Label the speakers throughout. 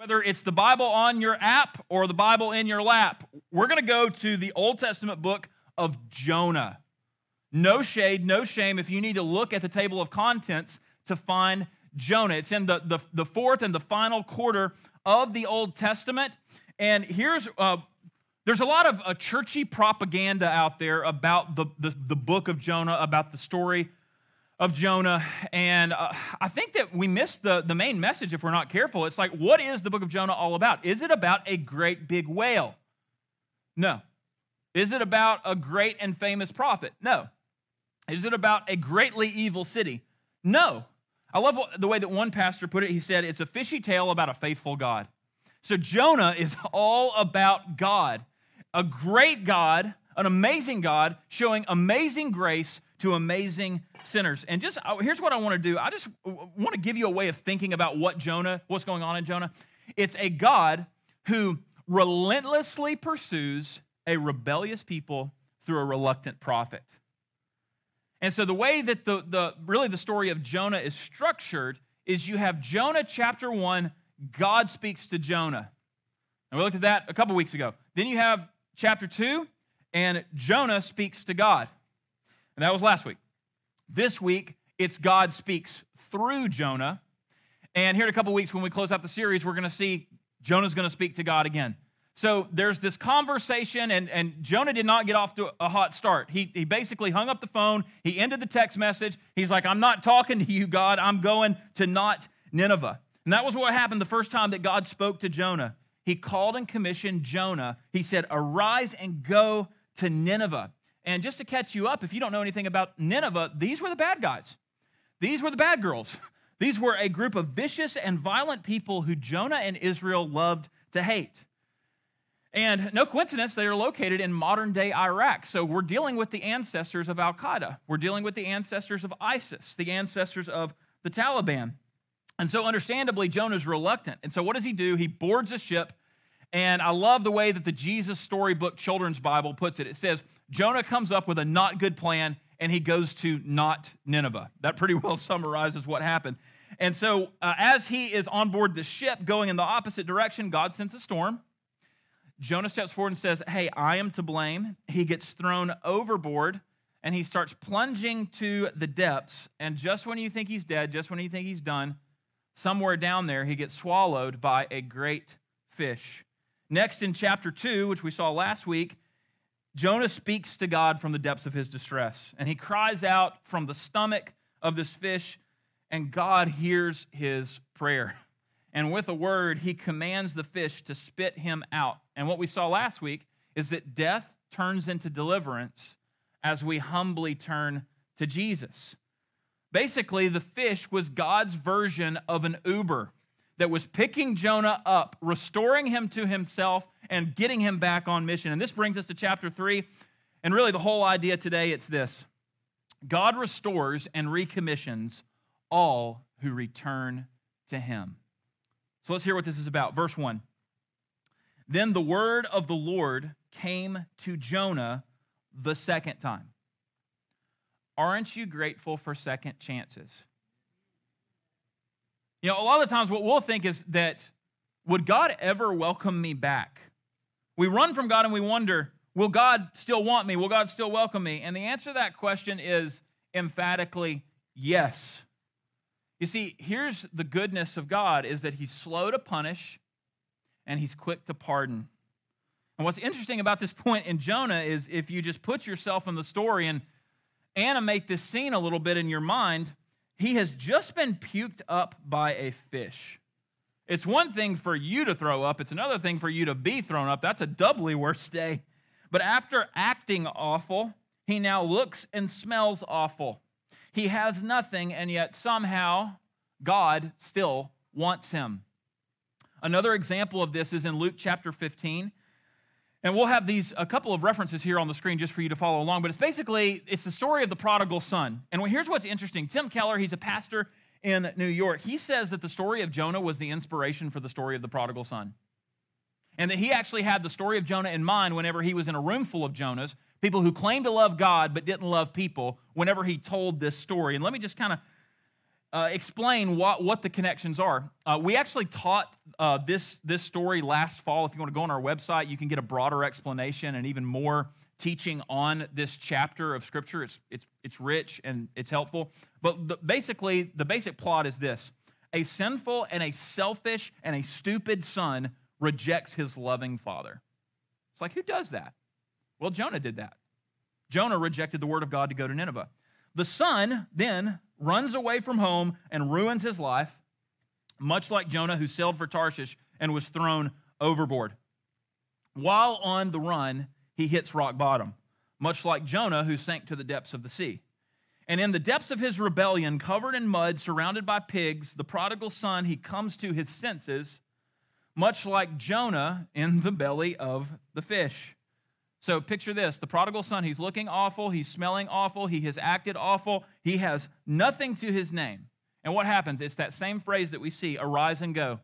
Speaker 1: Whether it's the Bible on your app or the Bible in your lap, we're going to go to the Old Testament book of Jonah. No shade, no shame if you need to look at the table of contents to find Jonah. It's in the, the, the fourth and the final quarter of the Old Testament. And here's uh, there's a lot of uh, churchy propaganda out there about the, the, the book of Jonah, about the story of Jonah. And uh, I think that we miss the, the main message if we're not careful. It's like, what is the book of Jonah all about? Is it about a great big whale? No. Is it about a great and famous prophet? No. Is it about a greatly evil city? No. I love the way that one pastor put it. He said, it's a fishy tale about a faithful God. So Jonah is all about God, a great God, an amazing God, showing amazing grace to amazing sinners. And just uh, here's what I want to do. I just want to give you a way of thinking about what Jonah, what's going on in Jonah. It's a God who relentlessly pursues a rebellious people through a reluctant prophet. And so the way that the, the really the story of Jonah is structured is you have Jonah chapter 1, God speaks to Jonah. And we looked at that a couple weeks ago. Then you have chapter 2, and Jonah speaks to God. And that was last week. This week, it's God speaks through Jonah. And here in a couple weeks, when we close out the series, we're going to see Jonah's going to speak to God again. So there's this conversation, and, and Jonah did not get off to a hot start. He, he basically hung up the phone. He ended the text message. He's like, I'm not talking to you, God. I'm going to not Nineveh. And that was what happened the first time that God spoke to Jonah. He called and commissioned Jonah. He said, Arise and go to Nineveh. And just to catch you up, if you don't know anything about Nineveh, these were the bad guys. These were the bad girls. These were a group of vicious and violent people who Jonah and Israel loved to hate. And no coincidence, they are located in modern day Iraq. So we're dealing with the ancestors of Al Qaeda. We're dealing with the ancestors of ISIS, the ancestors of the Taliban. And so, understandably, Jonah's reluctant. And so, what does he do? He boards a ship. And I love the way that the Jesus Storybook Children's Bible puts it. It says, Jonah comes up with a not good plan and he goes to not Nineveh. That pretty well summarizes what happened. And so, uh, as he is on board the ship going in the opposite direction, God sends a storm. Jonah steps forward and says, Hey, I am to blame. He gets thrown overboard and he starts plunging to the depths. And just when you think he's dead, just when you think he's done, somewhere down there, he gets swallowed by a great fish. Next, in chapter 2, which we saw last week, Jonah speaks to God from the depths of his distress. And he cries out from the stomach of this fish, and God hears his prayer. And with a word, he commands the fish to spit him out. And what we saw last week is that death turns into deliverance as we humbly turn to Jesus. Basically, the fish was God's version of an Uber that was picking Jonah up, restoring him to himself, and getting him back on mission. And this brings us to chapter 3. And really, the whole idea today it's this God restores and recommissions all who return to him. So let's hear what this is about. Verse 1. Then the word of the Lord came to Jonah the second time. Aren't you grateful for second chances? You know, a lot of times what we'll think is that would God ever welcome me back? We run from God and we wonder, will God still want me? Will God still welcome me? And the answer to that question is emphatically yes. You see, here's the goodness of God is that he's slow to punish and he's quick to pardon. And what's interesting about this point in Jonah is if you just put yourself in the story and animate this scene a little bit in your mind, he has just been puked up by a fish. It's one thing for you to throw up, it's another thing for you to be thrown up. That's a doubly worse day. But after acting awful, he now looks and smells awful. He has nothing, and yet somehow God still wants him. Another example of this is in Luke chapter 15. And we'll have these a couple of references here on the screen just for you to follow along. But it's basically it's the story of the prodigal son. And here's what's interesting. Tim Keller, he's a pastor in New York. He says that the story of Jonah was the inspiration for the story of the prodigal son. And that he actually had the story of Jonah in mind whenever he was in a room full of Jonahs people who claimed to love God but didn't love people whenever he told this story. And let me just kind of uh, explain what, what the connections are. Uh, we actually taught uh, this, this story last fall. If you want to go on our website, you can get a broader explanation and even more teaching on this chapter of Scripture. It's, it's, it's rich and it's helpful. But the, basically, the basic plot is this a sinful and a selfish and a stupid son rejects his loving father. It's like, who does that? Well, Jonah did that. Jonah rejected the word of God to go to Nineveh. The son then runs away from home and ruins his life, much like Jonah, who sailed for Tarshish and was thrown overboard. While on the run, he hits rock bottom, much like Jonah, who sank to the depths of the sea. And in the depths of his rebellion, covered in mud, surrounded by pigs, the prodigal son, he comes to his senses, much like Jonah in the belly of the fish. So picture this the prodigal son, he's looking awful, he's smelling awful, he has acted awful, he has nothing to his name. And what happens? It's that same phrase that we see arise and go.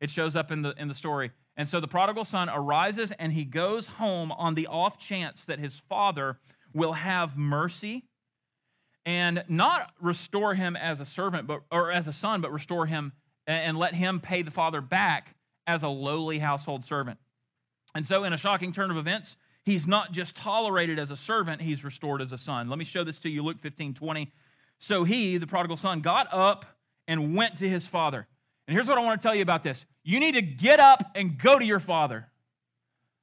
Speaker 1: It shows up in the, in the story. And so the prodigal son arises and he goes home on the off chance that his father will have mercy and not restore him as a servant but or as a son but restore him and let him pay the father back as a lowly household servant. And so in a shocking turn of events, He's not just tolerated as a servant, he's restored as a son. Let me show this to you Luke 15 20. So he, the prodigal son, got up and went to his father. And here's what I want to tell you about this you need to get up and go to your father.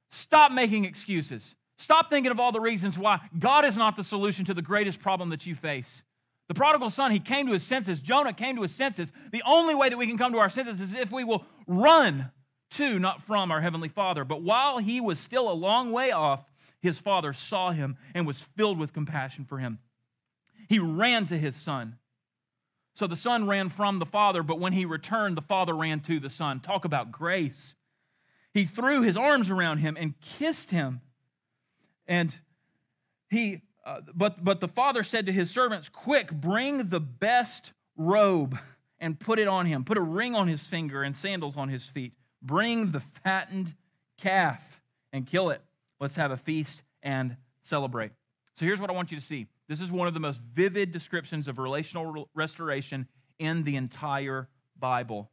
Speaker 1: Stop making excuses. Stop thinking of all the reasons why God is not the solution to the greatest problem that you face. The prodigal son, he came to his senses. Jonah came to his senses. The only way that we can come to our senses is if we will run to, not from our Heavenly Father. But while he was still a long way off, his father saw him and was filled with compassion for him. He ran to his son. So the son ran from the father, but when he returned, the father ran to the son. Talk about grace. He threw his arms around him and kissed him. And he, uh, but, but the father said to his servants, Quick, bring the best robe and put it on him. Put a ring on his finger and sandals on his feet. Bring the fattened calf and kill it. Let's have a feast and celebrate. So here's what I want you to see. This is one of the most vivid descriptions of relational restoration in the entire Bible.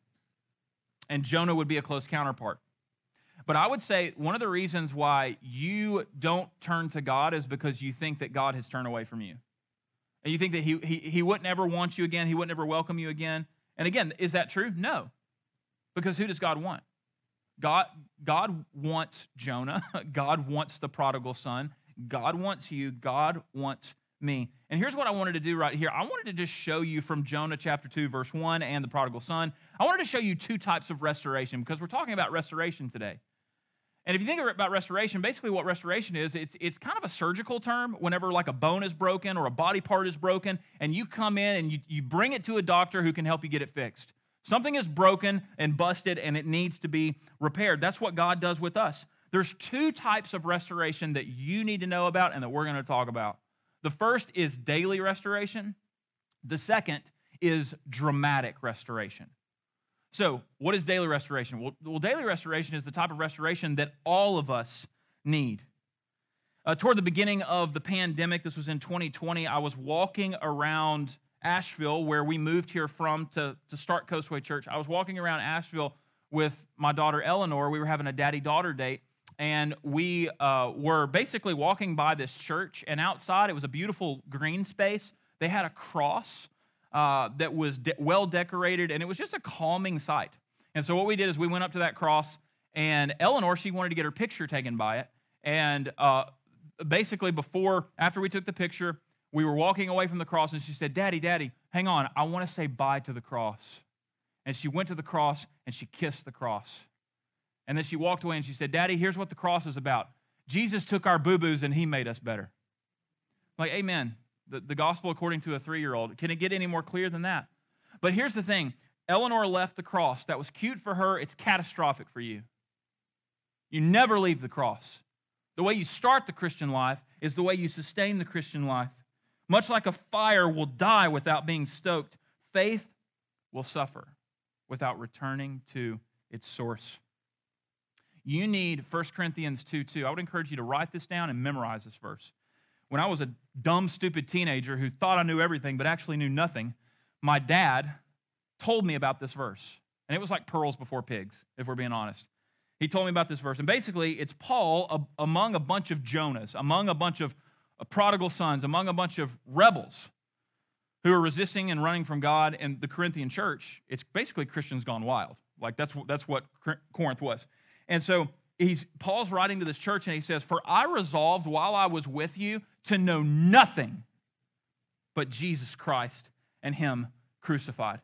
Speaker 1: And Jonah would be a close counterpart. But I would say one of the reasons why you don't turn to God is because you think that God has turned away from you. And you think that he, he, he wouldn't ever want you again, He wouldn't ever welcome you again. And again, is that true? No. Because who does God want? God, God wants Jonah. God wants the prodigal son. God wants you. God wants me. And here's what I wanted to do right here. I wanted to just show you from Jonah chapter 2, verse 1 and the prodigal son. I wanted to show you two types of restoration because we're talking about restoration today. And if you think about restoration, basically what restoration is, it's, it's kind of a surgical term whenever like a bone is broken or a body part is broken, and you come in and you, you bring it to a doctor who can help you get it fixed. Something is broken and busted and it needs to be repaired. That's what God does with us. There's two types of restoration that you need to know about and that we're going to talk about. The first is daily restoration, the second is dramatic restoration. So, what is daily restoration? Well, well daily restoration is the type of restoration that all of us need. Uh, toward the beginning of the pandemic, this was in 2020, I was walking around Asheville, where we moved here from to, to start Coastway Church. I was walking around Asheville with my daughter Eleanor. We were having a daddy daughter date, and we uh, were basically walking by this church. And outside, it was a beautiful green space. They had a cross uh, that was de- well decorated, and it was just a calming sight. And so, what we did is we went up to that cross, and Eleanor, she wanted to get her picture taken by it. And uh, basically, before, after we took the picture, we were walking away from the cross, and she said, Daddy, Daddy, hang on. I want to say bye to the cross. And she went to the cross and she kissed the cross. And then she walked away and she said, Daddy, here's what the cross is about. Jesus took our boo boos and he made us better. Like, amen. The, the gospel according to a three year old. Can it get any more clear than that? But here's the thing Eleanor left the cross. That was cute for her, it's catastrophic for you. You never leave the cross. The way you start the Christian life is the way you sustain the Christian life. Much like a fire will die without being stoked, faith will suffer without returning to its source. You need 1 Corinthians 2 2. I would encourage you to write this down and memorize this verse. When I was a dumb, stupid teenager who thought I knew everything but actually knew nothing, my dad told me about this verse. And it was like pearls before pigs, if we're being honest. He told me about this verse. And basically, it's Paul among a bunch of Jonahs, among a bunch of prodigal sons, among a bunch of rebels who are resisting and running from God and the Corinthian church. It's basically Christians gone wild. Like that's, that's what Corinth was. And so he's, Paul's writing to this church and he says, For I resolved while I was with you to know nothing but Jesus Christ and Him crucified.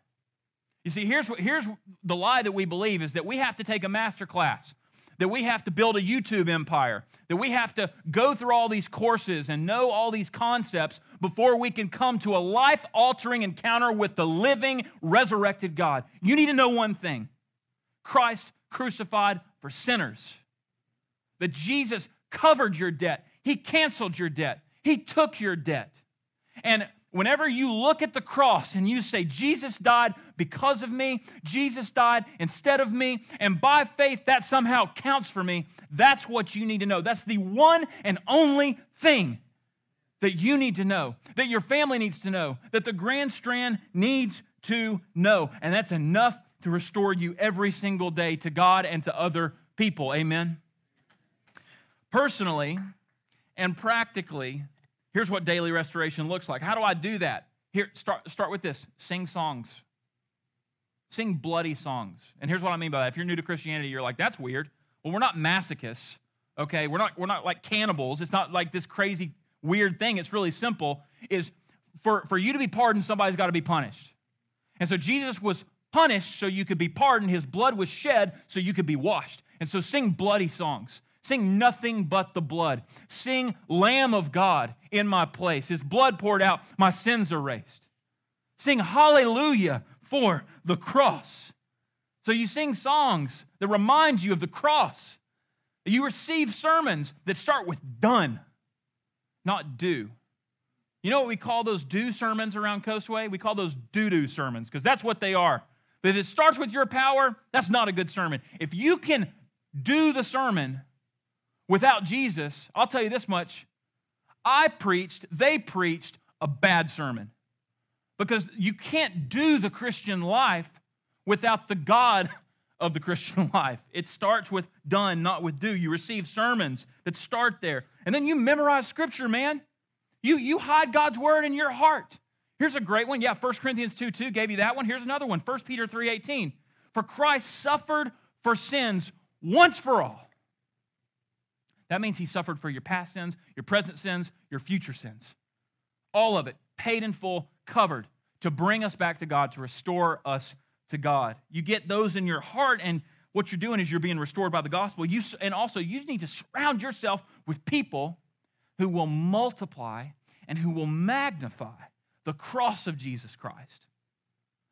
Speaker 1: You see, here's, what, here's the lie that we believe is that we have to take a master class, that we have to build a YouTube empire, that we have to go through all these courses and know all these concepts before we can come to a life altering encounter with the living, resurrected God. You need to know one thing Christ crucified for sinners, that Jesus covered your debt, He canceled your debt, He took your debt. And whenever you look at the cross and you say, Jesus died because of me, Jesus died instead of me, and by faith that somehow counts for me, that's what you need to know. That's the one and only thing that you need to know, that your family needs to know, that the Grand Strand needs to know. And that's enough to restore you every single day to God and to other people. Amen. Personally and practically, Here's what daily restoration looks like. How do I do that? Here, start, start with this sing songs. Sing bloody songs. And here's what I mean by that. If you're new to Christianity, you're like, that's weird. Well, we're not masochists, okay? We're not, we're not like cannibals. It's not like this crazy, weird thing. It's really simple. Is for, for you to be pardoned, somebody's got to be punished. And so Jesus was punished so you could be pardoned. His blood was shed so you could be washed. And so sing bloody songs. Sing nothing but the blood. Sing Lamb of God in my place. His blood poured out, my sins erased. Sing hallelujah for the cross. So you sing songs that remind you of the cross. You receive sermons that start with done, not do. You know what we call those do sermons around Coastway? We call those do do sermons because that's what they are. But if it starts with your power, that's not a good sermon. If you can do the sermon Without Jesus, I'll tell you this much I preached, they preached a bad sermon. Because you can't do the Christian life without the God of the Christian life. It starts with done, not with do. You receive sermons that start there. And then you memorize scripture, man. You, you hide God's word in your heart. Here's a great one. Yeah, 1 Corinthians 2 2 gave you that one. Here's another one 1 Peter 3 18. For Christ suffered for sins once for all that means he suffered for your past sins, your present sins, your future sins. All of it, paid in full, covered to bring us back to God, to restore us to God. You get those in your heart, and what you're doing is you're being restored by the gospel. You, and also, you need to surround yourself with people who will multiply and who will magnify the cross of Jesus Christ.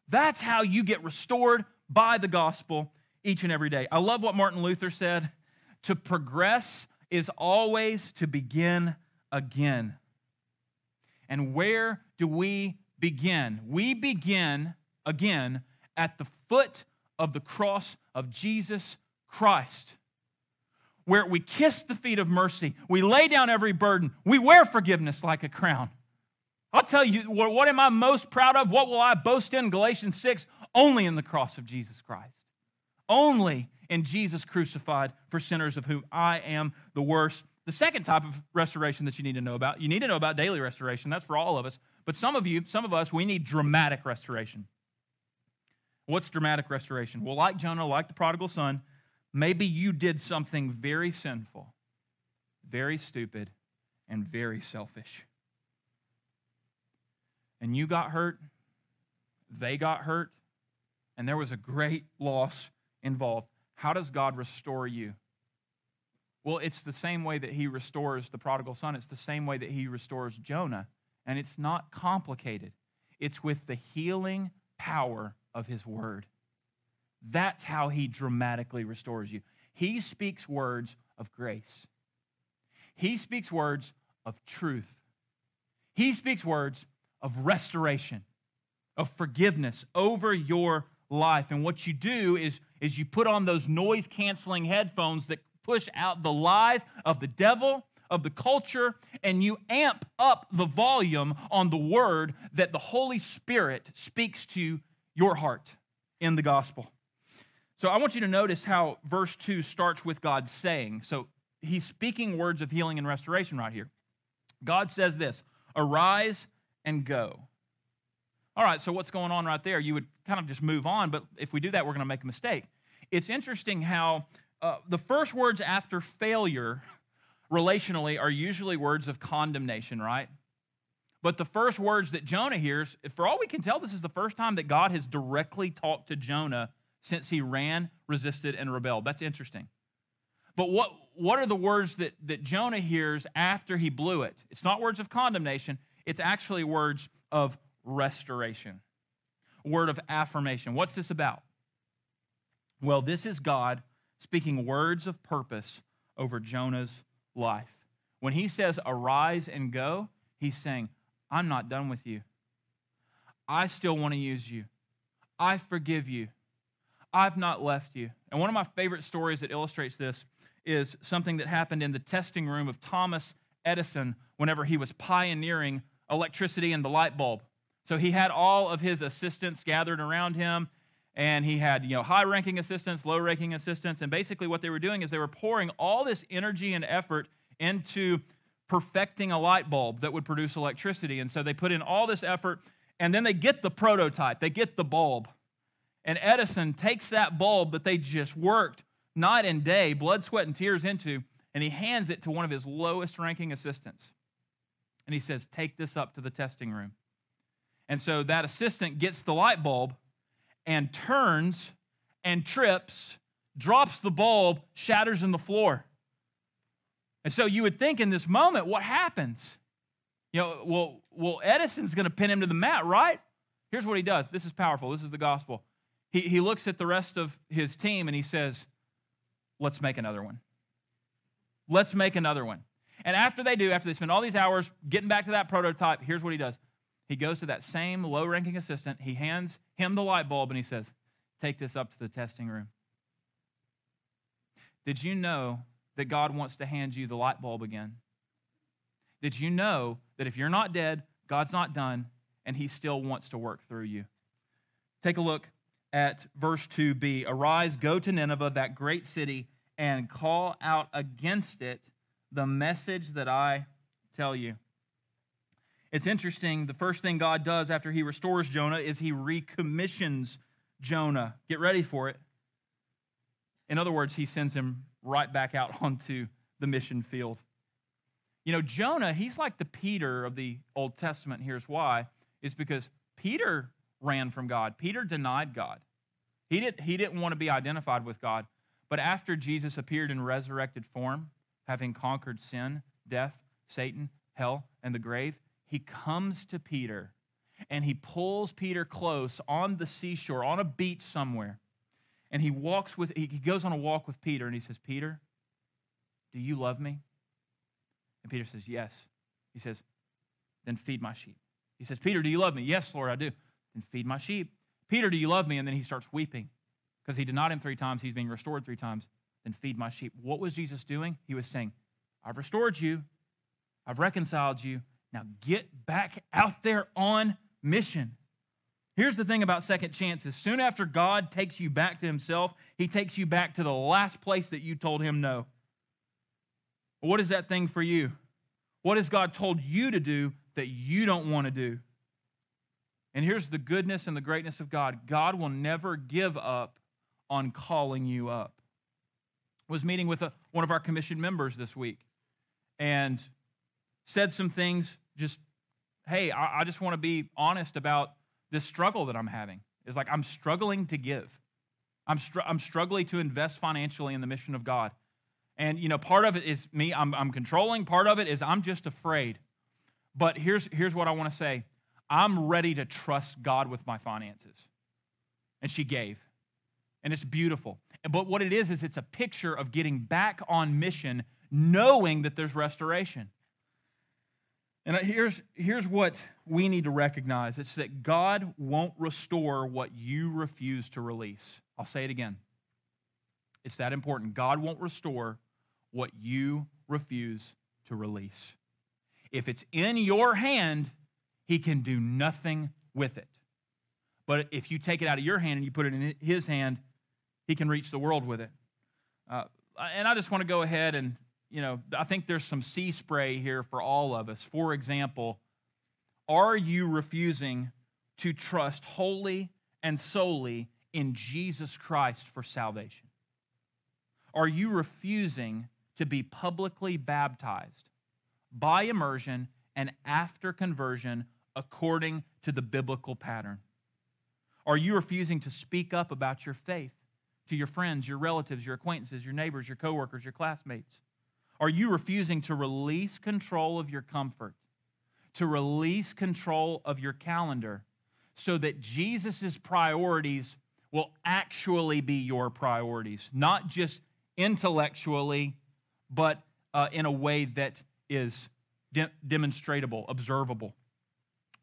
Speaker 1: That's how you get restored by the gospel each and every day. I love what Martin Luther said to progress is always to begin again. And where do we begin? We begin again at the foot of the cross of Jesus Christ, where we kiss the feet of mercy, we lay down every burden, we wear forgiveness like a crown. I'll tell you, what, what am I most proud of? What will I boast in? Galatians 6 only in the cross of Jesus Christ. Only in Jesus crucified for sinners of whom I am the worst. The second type of restoration that you need to know about, you need to know about daily restoration. That's for all of us. But some of you, some of us, we need dramatic restoration. What's dramatic restoration? Well, like Jonah, like the prodigal son, maybe you did something very sinful, very stupid, and very selfish. And you got hurt, they got hurt, and there was a great loss involved. How does God restore you? Well, it's the same way that he restores the prodigal son. It's the same way that he restores Jonah. And it's not complicated, it's with the healing power of his word. That's how he dramatically restores you. He speaks words of grace, he speaks words of truth, he speaks words of restoration, of forgiveness over your life. And what you do is is you put on those noise canceling headphones that push out the lies of the devil, of the culture, and you amp up the volume on the word that the Holy Spirit speaks to your heart. in the gospel. So I want you to notice how verse 2 starts with God saying. So he's speaking words of healing and restoration right here. God says this Arise and go. All right, so what's going on right there? You would kind of just move on, but if we do that, we're going to make a mistake. It's interesting how uh, the first words after failure relationally are usually words of condemnation, right? But the first words that Jonah hears, for all we can tell, this is the first time that God has directly talked to Jonah since he ran, resisted, and rebelled. That's interesting. But what, what are the words that, that Jonah hears after he blew it? It's not words of condemnation, it's actually words of restoration, word of affirmation. What's this about? Well, this is God speaking words of purpose over Jonah's life. When he says, Arise and go, he's saying, I'm not done with you. I still want to use you. I forgive you. I've not left you. And one of my favorite stories that illustrates this is something that happened in the testing room of Thomas Edison whenever he was pioneering electricity and the light bulb. So he had all of his assistants gathered around him, and he had you know high ranking assistants, low ranking assistants, and basically what they were doing is they were pouring all this energy and effort into perfecting a light bulb that would produce electricity. And so they put in all this effort, and then they get the prototype, they get the bulb. And Edison takes that bulb that they just worked night and day, blood, sweat, and tears into, and he hands it to one of his lowest ranking assistants. And he says, Take this up to the testing room. And so that assistant gets the light bulb and turns and trips, drops the bulb, shatters in the floor. And so you would think in this moment, what happens? You know, well, well Edison's going to pin him to the mat, right? Here's what he does. This is powerful. This is the gospel. He, he looks at the rest of his team and he says, let's make another one. Let's make another one. And after they do, after they spend all these hours getting back to that prototype, here's what he does. He goes to that same low ranking assistant, he hands him the light bulb, and he says, Take this up to the testing room. Did you know that God wants to hand you the light bulb again? Did you know that if you're not dead, God's not done, and He still wants to work through you? Take a look at verse 2b Arise, go to Nineveh, that great city, and call out against it the message that I tell you. It's interesting. The first thing God does after he restores Jonah is he recommissions Jonah. Get ready for it. In other words, he sends him right back out onto the mission field. You know, Jonah, he's like the Peter of the Old Testament. Here's why it's because Peter ran from God, Peter denied God. He, did, he didn't want to be identified with God. But after Jesus appeared in resurrected form, having conquered sin, death, Satan, hell, and the grave, he comes to Peter and he pulls Peter close on the seashore, on a beach somewhere and he walks with he goes on a walk with Peter and he says, "Peter, do you love me?" And Peter says, "Yes." He says, "Then feed my sheep." He says, "Peter, do you love me?" "Yes, Lord, I do." "Then feed my sheep." "Peter, do you love me?" And then he starts weeping because he denied him 3 times, he's being restored 3 times. "Then feed my sheep." What was Jesus doing? He was saying, "I've restored you. I've reconciled you. Now get back out there on mission." Here's the thing about second chances. Soon after God takes you back to himself, he takes you back to the last place that you told him no. What is that thing for you? What has God told you to do that you don't want to do? And here's the goodness and the greatness of God God will never give up on calling you up. I was meeting with a, one of our commission members this week and said some things just, hey, I, I just want to be honest about this struggle that I'm having. It's like I'm struggling to give. I'm, str- I'm struggling to invest financially in the mission of God. And, you know, part of it is me, I'm, I'm controlling. Part of it is I'm just afraid. But here's, here's what I want to say I'm ready to trust God with my finances. And she gave. And it's beautiful. But what it is, is it's a picture of getting back on mission, knowing that there's restoration. And here's, here's what we need to recognize it's that God won't restore what you refuse to release. I'll say it again. It's that important. God won't restore what you refuse to release. If it's in your hand, He can do nothing with it. But if you take it out of your hand and you put it in his hand, he can reach the world with it. Uh, and I just want to go ahead and, you know, I think there's some sea spray here for all of us. For example, are you refusing to trust wholly and solely in Jesus Christ for salvation? Are you refusing to be publicly baptized by immersion and after conversion according to the biblical pattern? Are you refusing to speak up about your faith to your friends, your relatives, your acquaintances, your neighbors, your coworkers, your classmates? Are you refusing to release control of your comfort, to release control of your calendar, so that Jesus' priorities will actually be your priorities, not just intellectually, but uh, in a way that is de- demonstrable, observable?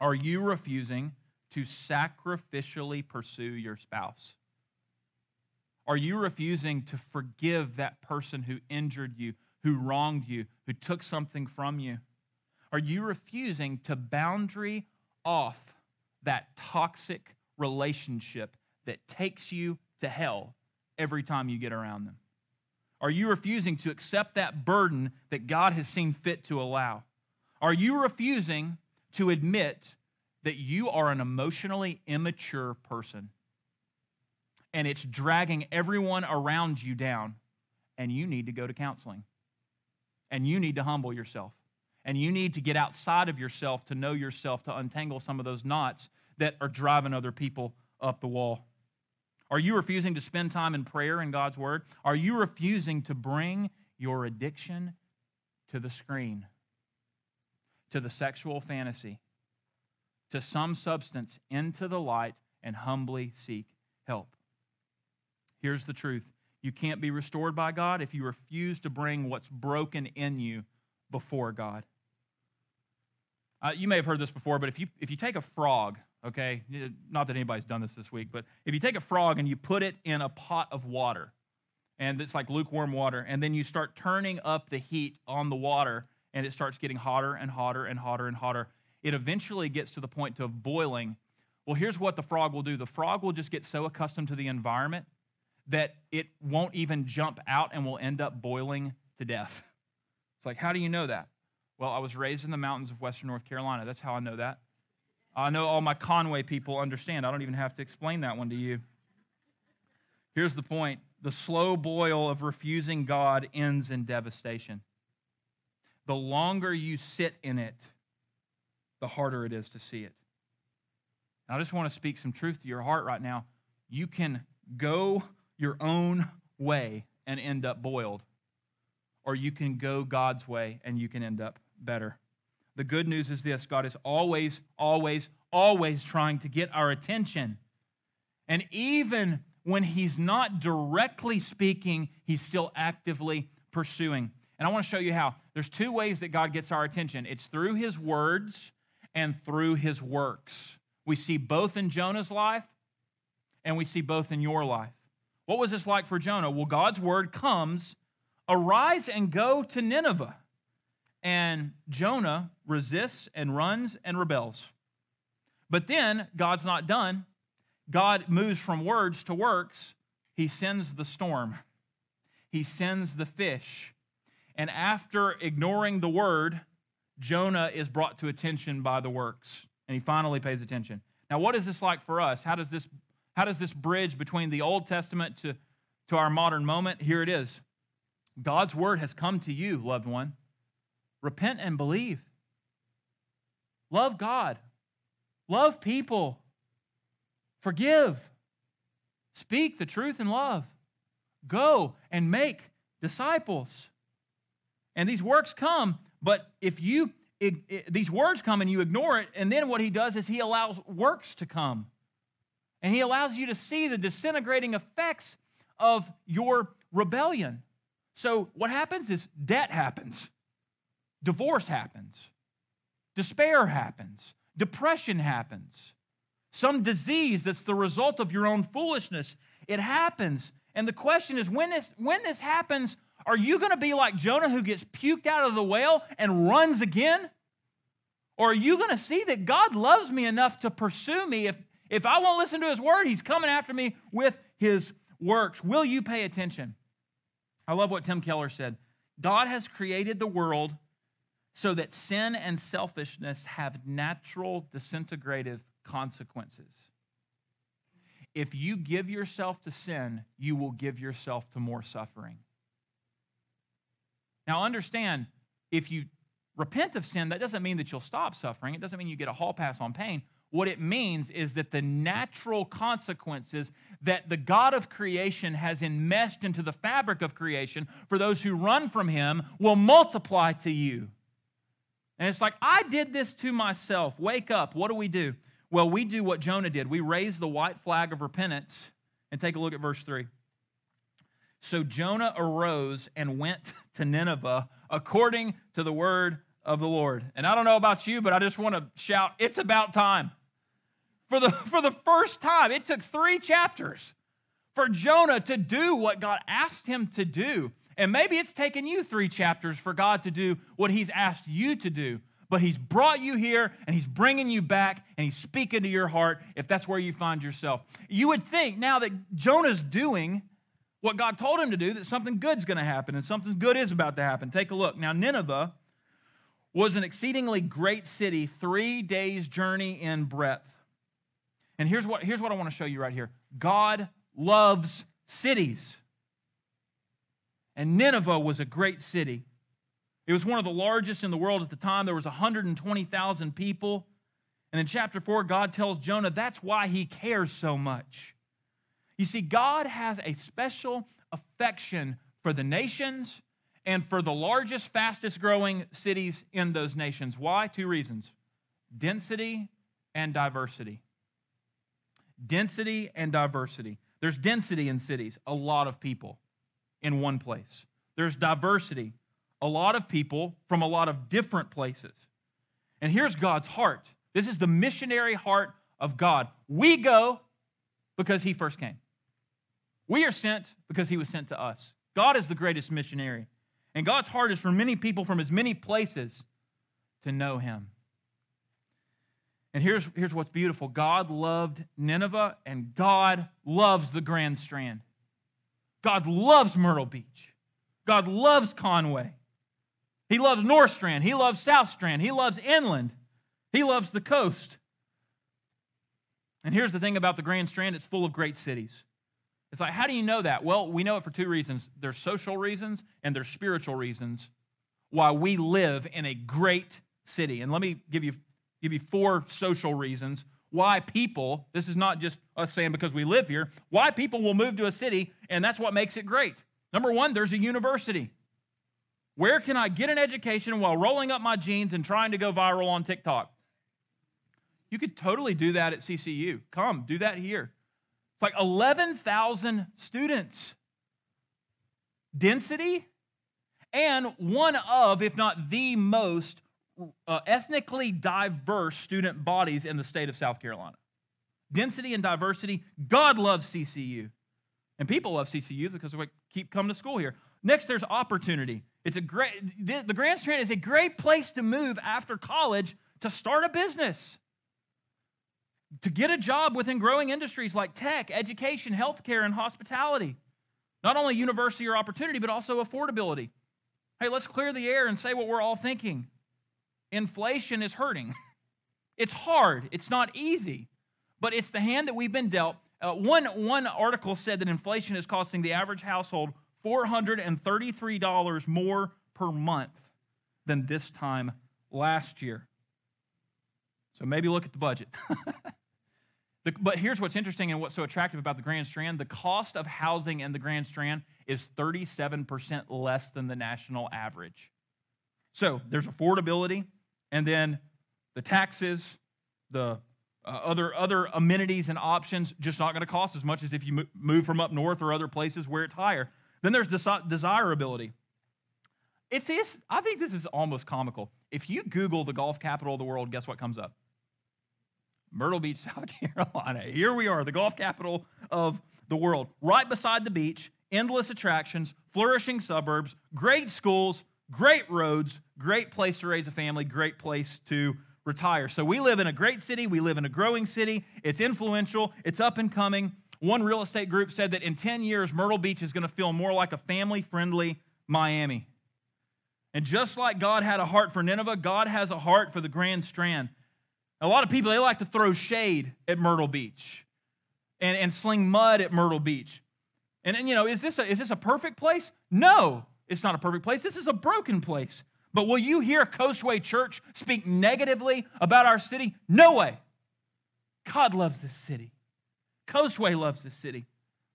Speaker 1: Are you refusing to sacrificially pursue your spouse? Are you refusing to forgive that person who injured you, who wronged you, who took something from you? Are you refusing to boundary off that toxic relationship that takes you to hell every time you get around them? Are you refusing to accept that burden that God has seen fit to allow? Are you refusing to admit that you are an emotionally immature person and it's dragging everyone around you down and you need to go to counseling and you need to humble yourself and you need to get outside of yourself to know yourself to untangle some of those knots that are driving other people up the wall are you refusing to spend time in prayer in God's Word? Are you refusing to bring your addiction to the screen, to the sexual fantasy, to some substance into the light and humbly seek help? Here's the truth you can't be restored by God if you refuse to bring what's broken in you before God. Uh, you may have heard this before, but if you, if you take a frog okay? Not that anybody's done this this week, but if you take a frog and you put it in a pot of water, and it's like lukewarm water, and then you start turning up the heat on the water, and it starts getting hotter and hotter and hotter and hotter, it eventually gets to the point of boiling. Well, here's what the frog will do the frog will just get so accustomed to the environment that it won't even jump out and will end up boiling to death. It's like, how do you know that? Well, I was raised in the mountains of Western North Carolina. That's how I know that. I know all my Conway people understand. I don't even have to explain that one to you. Here's the point the slow boil of refusing God ends in devastation. The longer you sit in it, the harder it is to see it. I just want to speak some truth to your heart right now. You can go your own way and end up boiled, or you can go God's way and you can end up better. The good news is this God is always, always, always trying to get our attention. And even when He's not directly speaking, He's still actively pursuing. And I want to show you how. There's two ways that God gets our attention it's through His words and through His works. We see both in Jonah's life and we see both in your life. What was this like for Jonah? Well, God's word comes, arise and go to Nineveh. And Jonah resists and runs and rebels. But then God's not done. God moves from words to works. He sends the storm, he sends the fish. And after ignoring the word, Jonah is brought to attention by the works, and he finally pays attention. Now, what is this like for us? How does this, how does this bridge between the Old Testament to, to our modern moment? Here it is God's word has come to you, loved one. Repent and believe. Love God. Love people. Forgive. Speak the truth in love. Go and make disciples. And these works come, but if you it, it, these words come and you ignore it, and then what he does is he allows works to come. And he allows you to see the disintegrating effects of your rebellion. So what happens is debt happens. Divorce happens, despair happens, depression happens, some disease that's the result of your own foolishness. It happens. And the question is when this, when this happens, are you going to be like Jonah who gets puked out of the whale and runs again? Or are you going to see that God loves me enough to pursue me if, If I won't listen to his word, he's coming after me with his works. Will you pay attention? I love what Tim Keller said. God has created the world so that sin and selfishness have natural disintegrative consequences. If you give yourself to sin, you will give yourself to more suffering. Now, understand, if you repent of sin, that doesn't mean that you'll stop suffering. It doesn't mean you get a hall pass on pain. What it means is that the natural consequences that the God of creation has enmeshed into the fabric of creation for those who run from Him will multiply to you. And it's like, I did this to myself. Wake up. What do we do? Well, we do what Jonah did. We raise the white flag of repentance. And take a look at verse 3. So Jonah arose and went to Nineveh according to the word of the Lord. And I don't know about you, but I just want to shout, it's about time. For the, for the first time, it took three chapters for Jonah to do what God asked him to do. And maybe it's taken you three chapters for God to do what he's asked you to do. But he's brought you here and he's bringing you back and he's speaking to your heart if that's where you find yourself. You would think now that Jonah's doing what God told him to do that something good's going to happen and something good is about to happen. Take a look. Now, Nineveh was an exceedingly great city, three days' journey in breadth. And here's what, here's what I want to show you right here God loves cities. And Nineveh was a great city. It was one of the largest in the world at the time. There was 120,000 people. And in chapter 4, God tells Jonah that's why he cares so much. You see, God has a special affection for the nations and for the largest, fastest growing cities in those nations. Why? Two reasons density and diversity. Density and diversity. There's density in cities, a lot of people in one place. There's diversity, a lot of people from a lot of different places. And here's God's heart this is the missionary heart of God. We go because He first came. We are sent because He was sent to us. God is the greatest missionary. And God's heart is for many people from as many places to know him. And here's, here's what's beautiful God loved Nineveh, and God loves the Grand Strand. God loves Myrtle Beach. God loves Conway. He loves North Strand. He loves South Strand. He loves inland. He loves the coast. And here's the thing about the Grand Strand it's full of great cities. It's like, how do you know that? Well, we know it for two reasons there's social reasons and there's spiritual reasons why we live in a great city. And let me give you, give you four social reasons why people, this is not just us saying because we live here, why people will move to a city, and that's what makes it great. Number one, there's a university. Where can I get an education while rolling up my jeans and trying to go viral on TikTok? You could totally do that at CCU. Come, do that here. It's like 11,000 students. Density and one of, if not the most, uh, ethnically diverse student bodies in the state of South Carolina. Density and diversity. God loves CCU. And people love CCU because we keep coming to school here. Next, there's opportunity. It's a great, the Grand Strand is a great place to move after college to start a business to get a job within growing industries like tech, education, healthcare, and hospitality. Not only university or opportunity, but also affordability. Hey, let's clear the air and say what we're all thinking. Inflation is hurting. It's hard, it's not easy, but it's the hand that we've been dealt. Uh, one, one article said that inflation is costing the average household $433 more per month than this time last year. So maybe look at the budget. The, but here's what's interesting and what's so attractive about the Grand Strand the cost of housing in the Grand Strand is 37% less than the national average. So there's affordability, and then the taxes, the uh, other, other amenities and options just not going to cost as much as if you move from up north or other places where it's higher. Then there's desirability. It's, it's, I think this is almost comical. If you Google the golf capital of the world, guess what comes up? Myrtle Beach, South Carolina. Here we are, the golf capital of the world, right beside the beach, endless attractions, flourishing suburbs, great schools, great roads, great place to raise a family, great place to retire. So we live in a great city, we live in a growing city, it's influential, it's up and coming. One real estate group said that in 10 years, Myrtle Beach is going to feel more like a family friendly Miami. And just like God had a heart for Nineveh, God has a heart for the Grand Strand. A lot of people, they like to throw shade at Myrtle Beach and, and sling mud at Myrtle Beach. And, and you know, is this, a, is this a perfect place? No, it's not a perfect place. This is a broken place. But will you hear Coastway Church speak negatively about our city? No way. God loves this city. Coastway loves this city.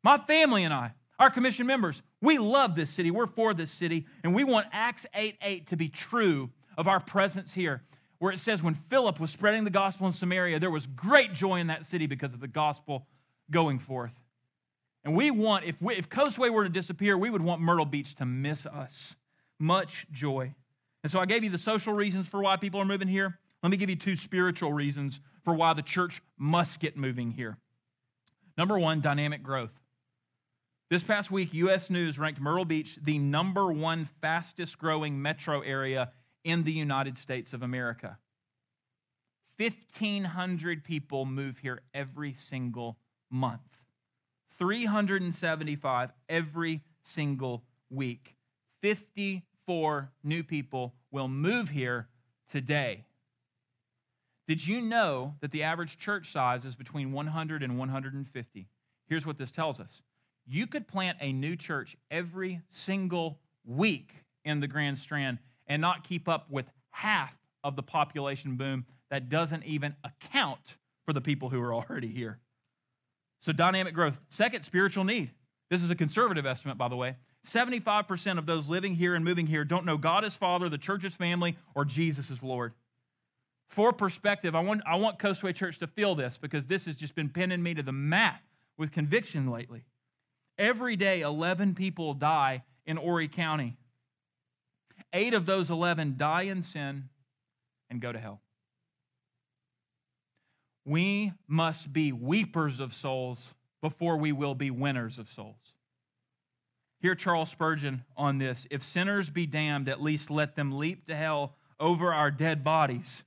Speaker 1: My family and I, our commission members, we love this city. We're for this city. And we want Acts 8 8 to be true of our presence here, where it says, when Philip was spreading the gospel in Samaria, there was great joy in that city because of the gospel going forth. And we want, if, we, if Coastway were to disappear, we would want Myrtle Beach to miss us. Much joy. And so I gave you the social reasons for why people are moving here. Let me give you two spiritual reasons for why the church must get moving here. Number one, dynamic growth. This past week, U.S. News ranked Myrtle Beach the number one fastest growing metro area in the United States of America. 1,500 people move here every single month, 375 every single week. 50 four new people will move here today. Did you know that the average church size is between 100 and 150? Here's what this tells us you could plant a new church every single week in the Grand Strand and not keep up with half of the population boom that doesn't even account for the people who are already here. So, dynamic growth. Second, spiritual need. This is a conservative estimate, by the way. 75% of those living here and moving here don't know God as Father, the church's family, or Jesus as Lord. For perspective, I want, I want Coastway Church to feel this because this has just been pinning me to the mat with conviction lately. Every day, 11 people die in Horry County. Eight of those 11 die in sin and go to hell. We must be weepers of souls before we will be winners of souls. Hear Charles Spurgeon on this. If sinners be damned, at least let them leap to hell over our dead bodies.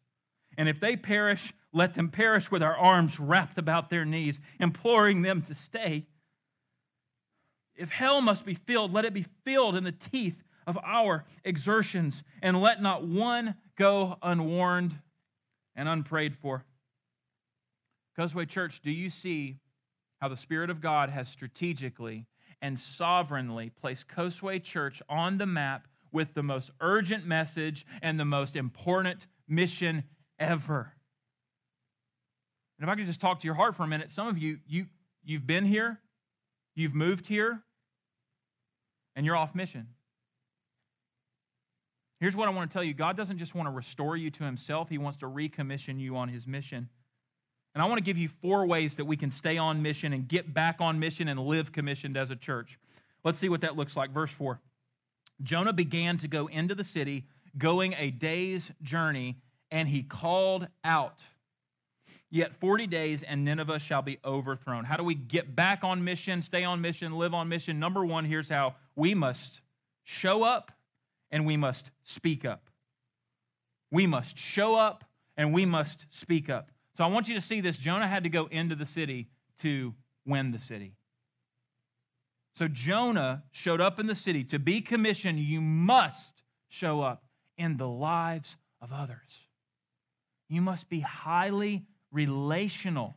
Speaker 1: And if they perish, let them perish with our arms wrapped about their knees, imploring them to stay. If hell must be filled, let it be filled in the teeth of our exertions, and let not one go unwarned and unprayed for. Coastway Church, do you see how the Spirit of God has strategically and sovereignly place Coastway Church on the map with the most urgent message and the most important mission ever. And if I could just talk to your heart for a minute, some of you, you you've been here, you've moved here, and you're off mission. Here's what I want to tell you God doesn't just want to restore you to Himself, He wants to recommission you on His mission. And I want to give you four ways that we can stay on mission and get back on mission and live commissioned as a church. Let's see what that looks like. Verse 4 Jonah began to go into the city, going a day's journey, and he called out. Yet 40 days and Nineveh shall be overthrown. How do we get back on mission, stay on mission, live on mission? Number one, here's how we must show up and we must speak up. We must show up and we must speak up. So I want you to see this. Jonah had to go into the city to win the city. So Jonah showed up in the city. To be commissioned, you must show up in the lives of others. You must be highly relational.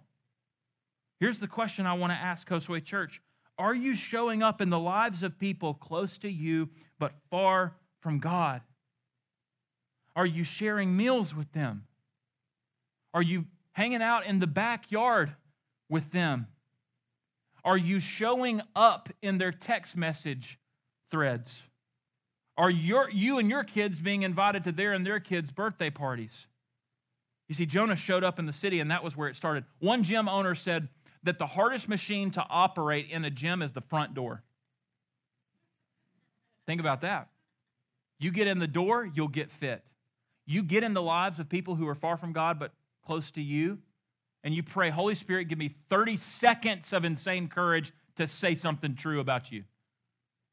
Speaker 1: Here's the question I want to ask Coastway Church Are you showing up in the lives of people close to you but far from God? Are you sharing meals with them? Are you hanging out in the backyard with them? Are you showing up in their text message threads? Are your, you and your kids being invited to their and their kids' birthday parties? You see, Jonah showed up in the city, and that was where it started. One gym owner said that the hardest machine to operate in a gym is the front door. Think about that. You get in the door, you'll get fit. You get in the lives of people who are far from God but close to you and you pray, Holy Spirit, give me 30 seconds of insane courage to say something true about you.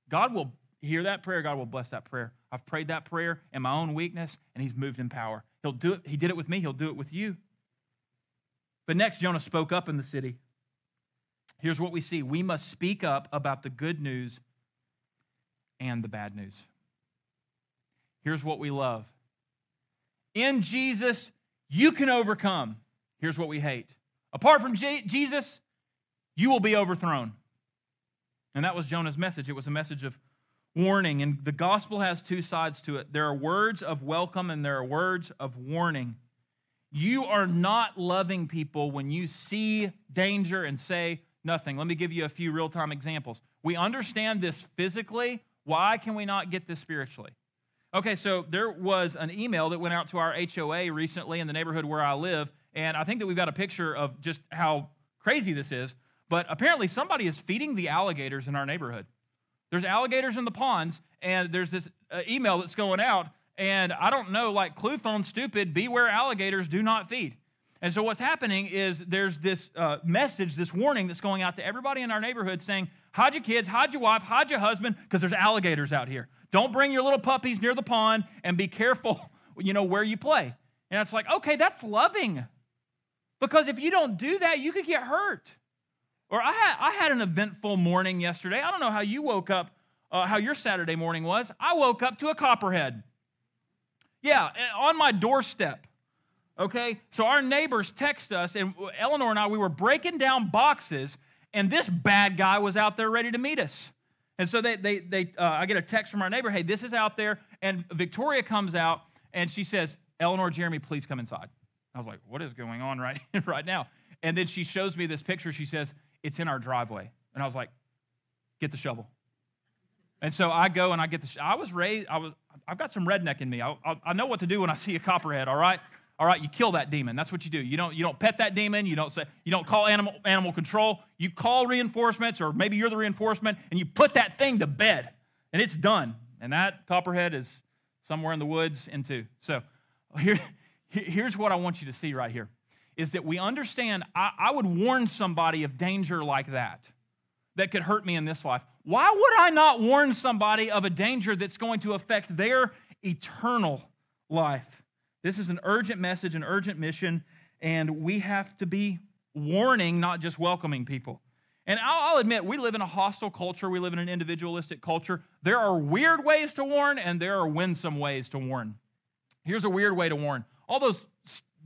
Speaker 1: God will hear that prayer. God will bless that prayer. I've prayed that prayer in my own weakness, and He's moved in power. He'll do it. He did it with me, he'll do it with you. But next, Jonah spoke up in the city. Here's what we see we must speak up about the good news and the bad news. Here's what we love in Jesus, you can overcome. Here's what we hate. Apart from Jesus, you will be overthrown. And that was Jonah's message. It was a message of warning. And the gospel has two sides to it there are words of welcome and there are words of warning. You are not loving people when you see danger and say nothing. Let me give you a few real time examples. We understand this physically. Why can we not get this spiritually? Okay, so there was an email that went out to our HOA recently in the neighborhood where I live, and I think that we've got a picture of just how crazy this is. But apparently, somebody is feeding the alligators in our neighborhood. There's alligators in the ponds, and there's this uh, email that's going out, and I don't know, like clue phone stupid, beware alligators, do not feed. And so what's happening is there's this uh, message, this warning that's going out to everybody in our neighborhood saying, hide your kids, hide your wife, hide your husband, because there's alligators out here. Don't bring your little puppies near the pond and be careful, you know, where you play. And it's like, okay, that's loving. Because if you don't do that, you could get hurt. Or I had, I had an eventful morning yesterday. I don't know how you woke up, uh, how your Saturday morning was. I woke up to a copperhead. Yeah, eh, on my doorstep. Okay? So our neighbors text us, and Eleanor and I, we were breaking down boxes, and this bad guy was out there ready to meet us. And so they, they, they uh, I get a text from our neighbor, hey, this is out there. And Victoria comes out and she says, Eleanor, Jeremy, please come inside. I was like, what is going on right, right now? And then she shows me this picture. She says, it's in our driveway. And I was like, get the shovel. And so I go and I get the, I was raised, I was, I've got some redneck in me. I, I, I know what to do when I see a copperhead, all right? All right, you kill that demon. That's what you do. You don't, you don't pet that demon. You don't say, you don't call animal, animal control. You call reinforcements, or maybe you're the reinforcement, and you put that thing to bed, and it's done. And that copperhead is somewhere in the woods into. So here, here's what I want you to see right here is that we understand I, I would warn somebody of danger like that that could hurt me in this life. Why would I not warn somebody of a danger that's going to affect their eternal life? This is an urgent message, an urgent mission, and we have to be warning, not just welcoming people. And I'll, admit, we live in a hostile culture. We live in an individualistic culture. There are weird ways to warn, and there are winsome ways to warn. Here's a weird way to warn. All those,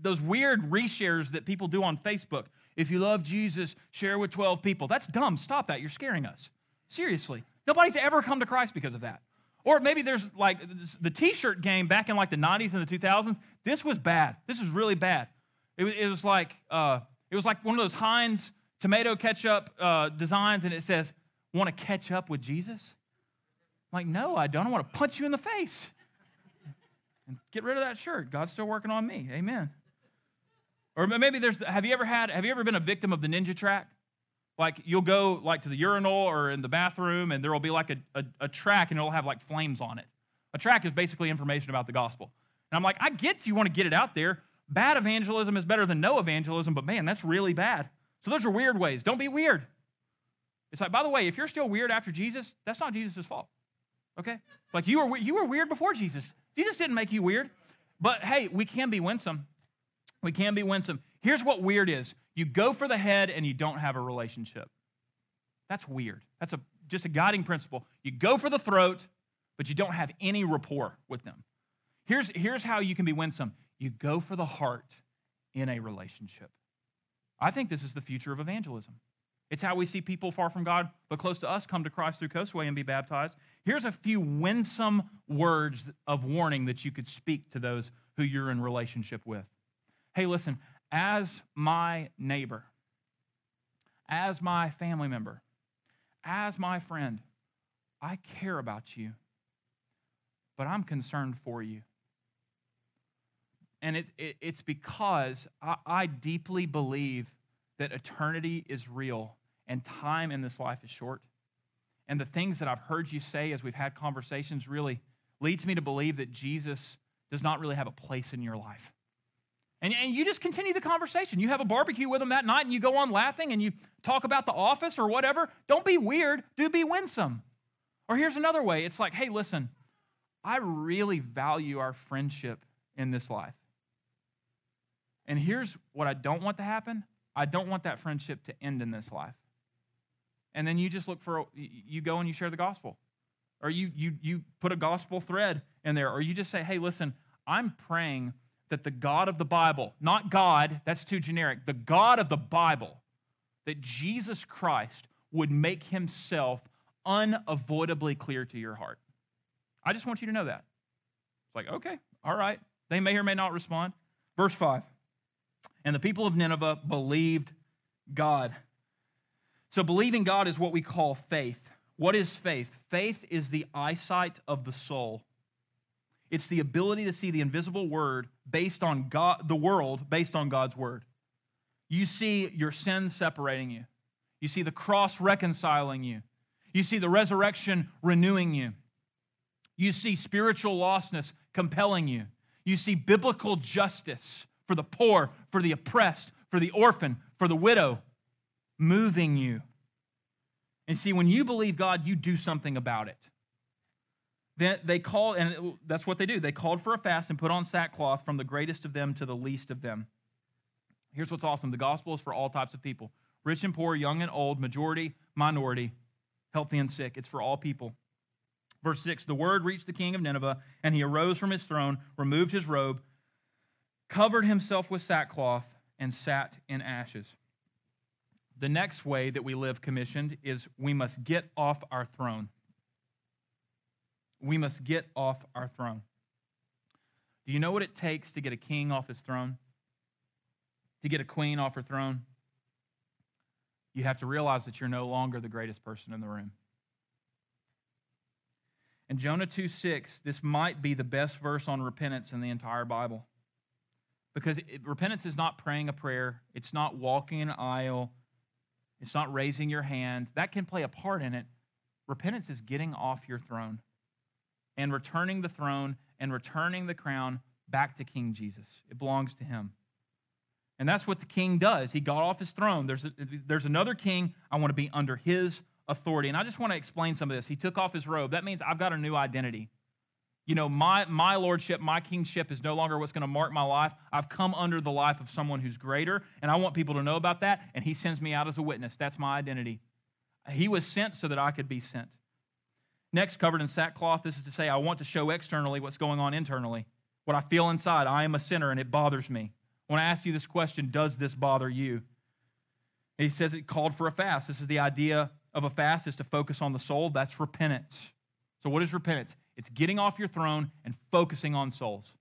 Speaker 1: those weird reshares that people do on Facebook. If you love Jesus, share with 12 people. That's dumb. Stop that. You're scaring us. Seriously. Nobody's ever come to Christ because of that. Or maybe there's like the t shirt game back in like the 90s and the 2000s. This was bad. This was really bad. It, it was like uh, it was like one of those Heinz tomato ketchup uh, designs, and it says, "Want to catch up with Jesus?" I'm like, no, I don't. I want to punch you in the face and get rid of that shirt. God's still working on me. Amen. Or maybe there's. Have you ever had? Have you ever been a victim of the ninja tract? Like you'll go like to the urinal or in the bathroom, and there will be like a, a, a tract, and it'll have like flames on it. A tract is basically information about the gospel. And I'm like, I get you want to get it out there. Bad evangelism is better than no evangelism, but man, that's really bad. So those are weird ways. Don't be weird. It's like, by the way, if you're still weird after Jesus, that's not Jesus' fault. Okay? Like you were you were weird before Jesus. Jesus didn't make you weird. But hey, we can be winsome. We can be winsome. Here's what weird is. You go for the head and you don't have a relationship. That's weird. That's a just a guiding principle. You go for the throat, but you don't have any rapport with them. Here's, here's how you can be winsome you go for the heart in a relationship. I think this is the future of evangelism. It's how we see people far from God but close to us come to Christ through Coastway and be baptized. Here's a few winsome words of warning that you could speak to those who you're in relationship with. Hey, listen, as my neighbor, as my family member, as my friend, I care about you, but I'm concerned for you. And it, it, it's because I, I deeply believe that eternity is real and time in this life is short. And the things that I've heard you say as we've had conversations really leads me to believe that Jesus does not really have a place in your life. And, and you just continue the conversation. You have a barbecue with them that night and you go on laughing and you talk about the office or whatever. Don't be weird, do be winsome. Or here's another way it's like, hey, listen, I really value our friendship in this life. And here's what I don't want to happen I don't want that friendship to end in this life. And then you just look for, you go and you share the gospel. Or you, you, you put a gospel thread in there. Or you just say, hey, listen, I'm praying that the God of the Bible, not God, that's too generic, the God of the Bible, that Jesus Christ would make himself unavoidably clear to your heart. I just want you to know that. It's like, okay, all right. They may or may not respond. Verse 5 And the people of Nineveh believed God. So, believing God is what we call faith. What is faith? Faith is the eyesight of the soul. It's the ability to see the invisible word based on God, the world based on God's word. You see your sin separating you. You see the cross reconciling you. You see the resurrection renewing you. You see spiritual lostness compelling you. You see biblical justice for the poor, for the oppressed, for the orphan, for the widow moving you. And see, when you believe God, you do something about it. Then they called, and that's what they do. They called for a fast and put on sackcloth from the greatest of them to the least of them. Here's what's awesome the gospel is for all types of people rich and poor, young and old, majority, minority, healthy and sick. It's for all people. Verse 6 The word reached the king of Nineveh, and he arose from his throne, removed his robe, covered himself with sackcloth, and sat in ashes. The next way that we live commissioned is we must get off our throne. We must get off our throne. Do you know what it takes to get a king off his throne? To get a queen off her throne? You have to realize that you're no longer the greatest person in the room. In Jonah 2 6, this might be the best verse on repentance in the entire Bible. Because it, repentance is not praying a prayer, it's not walking an aisle, it's not raising your hand. That can play a part in it. Repentance is getting off your throne and returning the throne and returning the crown back to King Jesus. It belongs to him. And that's what the king does. He got off his throne. There's, a, there's another king. I want to be under his authority. And I just want to explain some of this. He took off his robe. That means I've got a new identity. You know, my, my lordship, my kingship is no longer what's going to mark my life. I've come under the life of someone who's greater, and I want people to know about that, and he sends me out as a witness. That's my identity. He was sent so that I could be sent. Next, covered in sackcloth, this is to say, I want to show externally what's going on internally, what I feel inside. I am a sinner, and it bothers me. When I ask you this question Does this bother you? He says it called for a fast. This is the idea of a fast is to focus on the soul. That's repentance. So, what is repentance? It's getting off your throne and focusing on souls.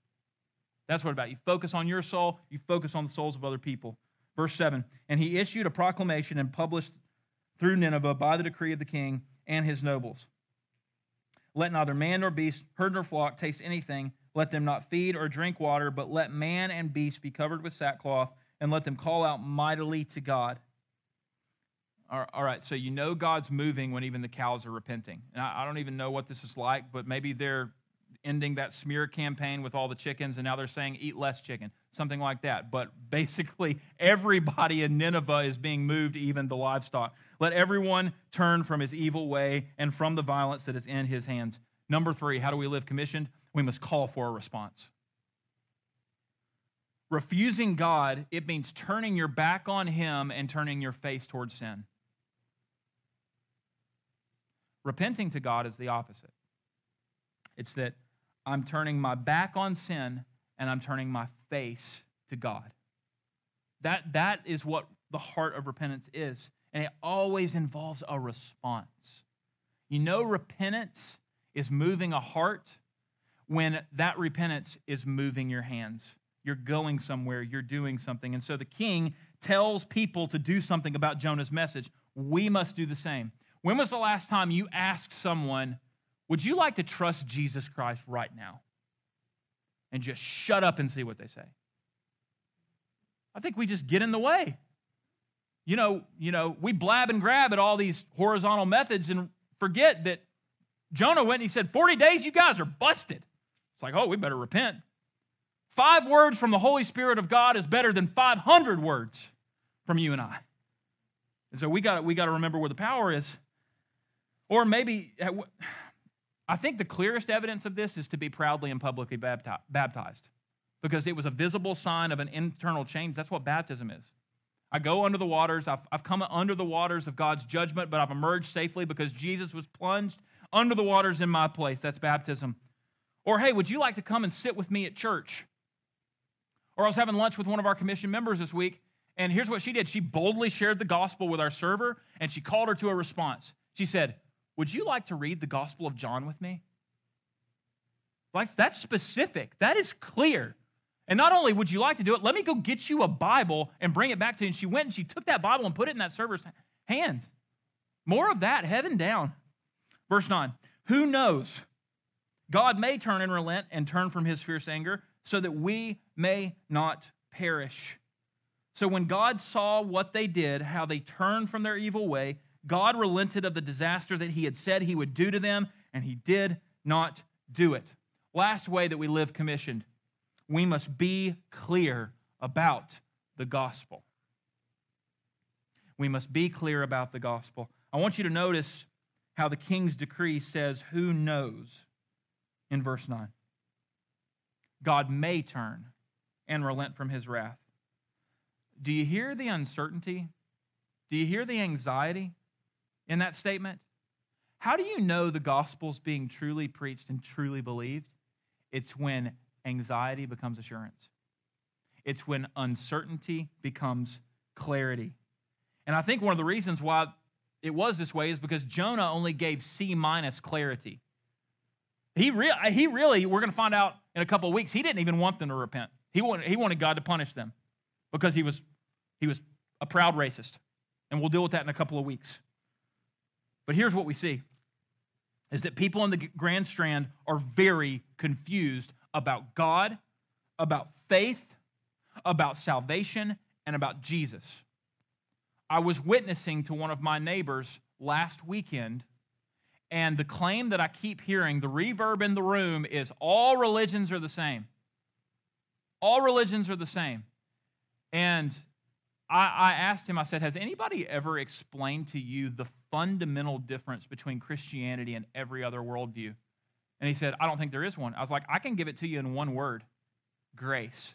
Speaker 1: That's what about. You focus on your soul, you focus on the souls of other people. Verse 7 And he issued a proclamation and published through Nineveh by the decree of the king and his nobles. Let neither man nor beast, herd nor flock taste anything. Let them not feed or drink water, but let man and beast be covered with sackcloth, and let them call out mightily to God. All right, so you know God's moving when even the cows are repenting. And I don't even know what this is like, but maybe they're ending that smear campaign with all the chickens, and now they're saying eat less chicken, something like that. But basically, everybody in Nineveh is being moved, even the livestock. Let everyone turn from his evil way and from the violence that is in his hands. Number three, how do we live commissioned? We must call for a response. Refusing God, it means turning your back on Him and turning your face towards sin. Repenting to God is the opposite. It's that I'm turning my back on sin and I'm turning my face to God. That, that is what the heart of repentance is. And it always involves a response. You know, repentance is moving a heart when that repentance is moving your hands. You're going somewhere, you're doing something. And so the king tells people to do something about Jonah's message. We must do the same. When was the last time you asked someone, Would you like to trust Jesus Christ right now? And just shut up and see what they say. I think we just get in the way. You know, you know, we blab and grab at all these horizontal methods and forget that Jonah went and he said, 40 days, you guys are busted. It's like, oh, we better repent. Five words from the Holy Spirit of God is better than 500 words from you and I. And so we got we got to remember where the power is. Or maybe, I think the clearest evidence of this is to be proudly and publicly baptized. because it was a visible sign of an internal change. That's what baptism is. I go under the waters. I've, I've come under the waters of God's judgment, but I've emerged safely because Jesus was plunged under the waters in my place. That's baptism. Or, hey, would you like to come and sit with me at church? Or I was having lunch with one of our commission members this week, and here's what she did. She boldly shared the gospel with our server, and she called her to a response. She said, Would you like to read the Gospel of John with me? Like, that's specific. That is clear. And not only would you like to do it, let me go get you a Bible and bring it back to you. And she went and she took that Bible and put it in that server's hand. More of that, heaven down. Verse 9 Who knows? God may turn and relent and turn from his fierce anger so that we may not perish. So when God saw what they did, how they turned from their evil way, God relented of the disaster that he had said he would do to them, and he did not do it. Last way that we live commissioned we must be clear about the gospel. We must be clear about the gospel. I want you to notice how the king's decree says, Who knows? in verse 9. God may turn and relent from his wrath. Do you hear the uncertainty? Do you hear the anxiety in that statement? How do you know the gospel's being truly preached and truly believed? It's when anxiety becomes assurance. It's when uncertainty becomes clarity. And I think one of the reasons why it was this way is because Jonah only gave C minus clarity. He, re- he really, we're going to find out in a couple of weeks, he didn't even want them to repent. He wanted, he wanted God to punish them because he was, he was a proud racist. And we'll deal with that in a couple of weeks. But here's what we see is that people in the Grand Strand are very confused about God, about faith, about salvation, and about Jesus. I was witnessing to one of my neighbors last weekend, and the claim that I keep hearing, the reverb in the room, is all religions are the same. All religions are the same. And I, I asked him, I said, Has anybody ever explained to you the fundamental difference between Christianity and every other worldview? And he said, I don't think there is one. I was like, I can give it to you in one word grace.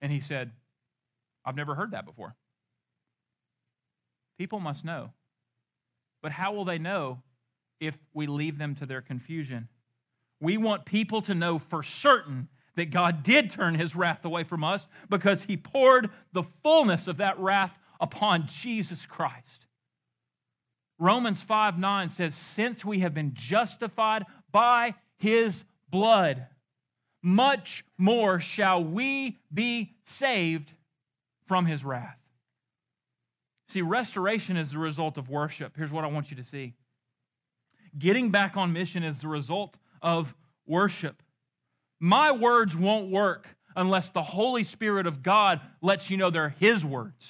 Speaker 1: And he said, I've never heard that before. People must know. But how will they know if we leave them to their confusion? We want people to know for certain that God did turn his wrath away from us because he poured the fullness of that wrath upon Jesus Christ. Romans 5 9 says, Since we have been justified by his blood, much more shall we be saved from his wrath. See, restoration is the result of worship. Here's what I want you to see getting back on mission is the result of worship. My words won't work unless the Holy Spirit of God lets you know they're His words,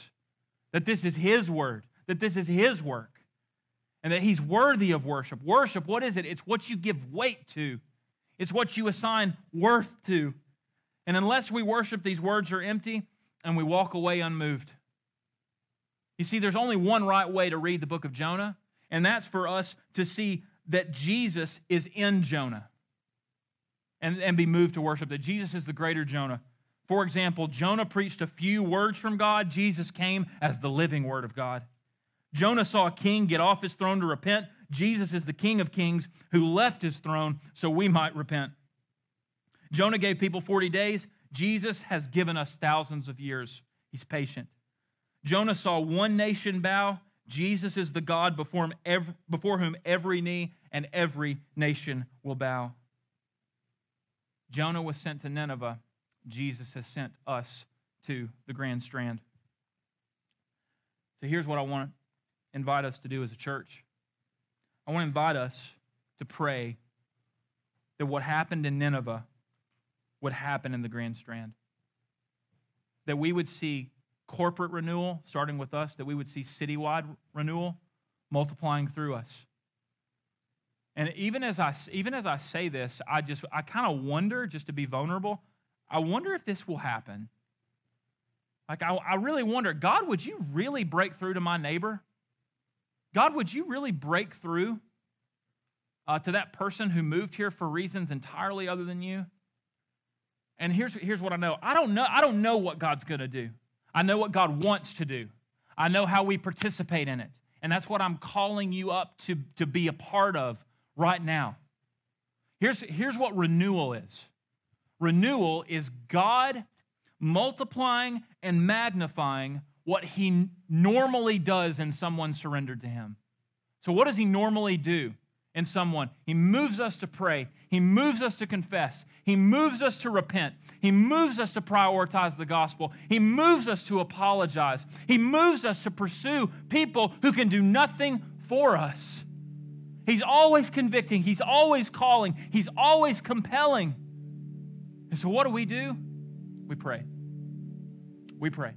Speaker 1: that this is His word, that this is His work and that he's worthy of worship. Worship, what is it? It's what you give weight to, it's what you assign worth to. And unless we worship, these words are empty and we walk away unmoved. You see, there's only one right way to read the book of Jonah, and that's for us to see that Jesus is in Jonah and, and be moved to worship, that Jesus is the greater Jonah. For example, Jonah preached a few words from God, Jesus came as the living word of God. Jonah saw a king get off his throne to repent. Jesus is the King of kings who left his throne so we might repent. Jonah gave people 40 days. Jesus has given us thousands of years. He's patient. Jonah saw one nation bow. Jesus is the God before, every, before whom every knee and every nation will bow. Jonah was sent to Nineveh. Jesus has sent us to the Grand Strand. So here's what I want to invite us to do as a church. I want to invite us to pray that what happened in Nineveh would happen in the Grand Strand. That we would see corporate renewal starting with us, that we would see citywide renewal multiplying through us. And even as I even as I say this, I just I kind of wonder, just to be vulnerable, I wonder if this will happen. Like I, I really wonder, God, would you really break through to my neighbor? God, would you really break through uh, to that person who moved here for reasons entirely other than you? And here's, here's what I know. I don't know, I don't know what God's going to do. I know what God wants to do. I know how we participate in it. And that's what I'm calling you up to, to be a part of right now. Here's, here's what renewal is renewal is God multiplying and magnifying what he normally does in someone surrendered to him. So, what does he normally do in someone? He moves us to pray, he moves us to confess, he moves us to repent, he moves us to prioritize the gospel, he moves us to apologize, he moves us to pursue people who can do nothing for us. He's always convicting, he's always calling, he's always compelling. And so, what do we do? We pray. We pray.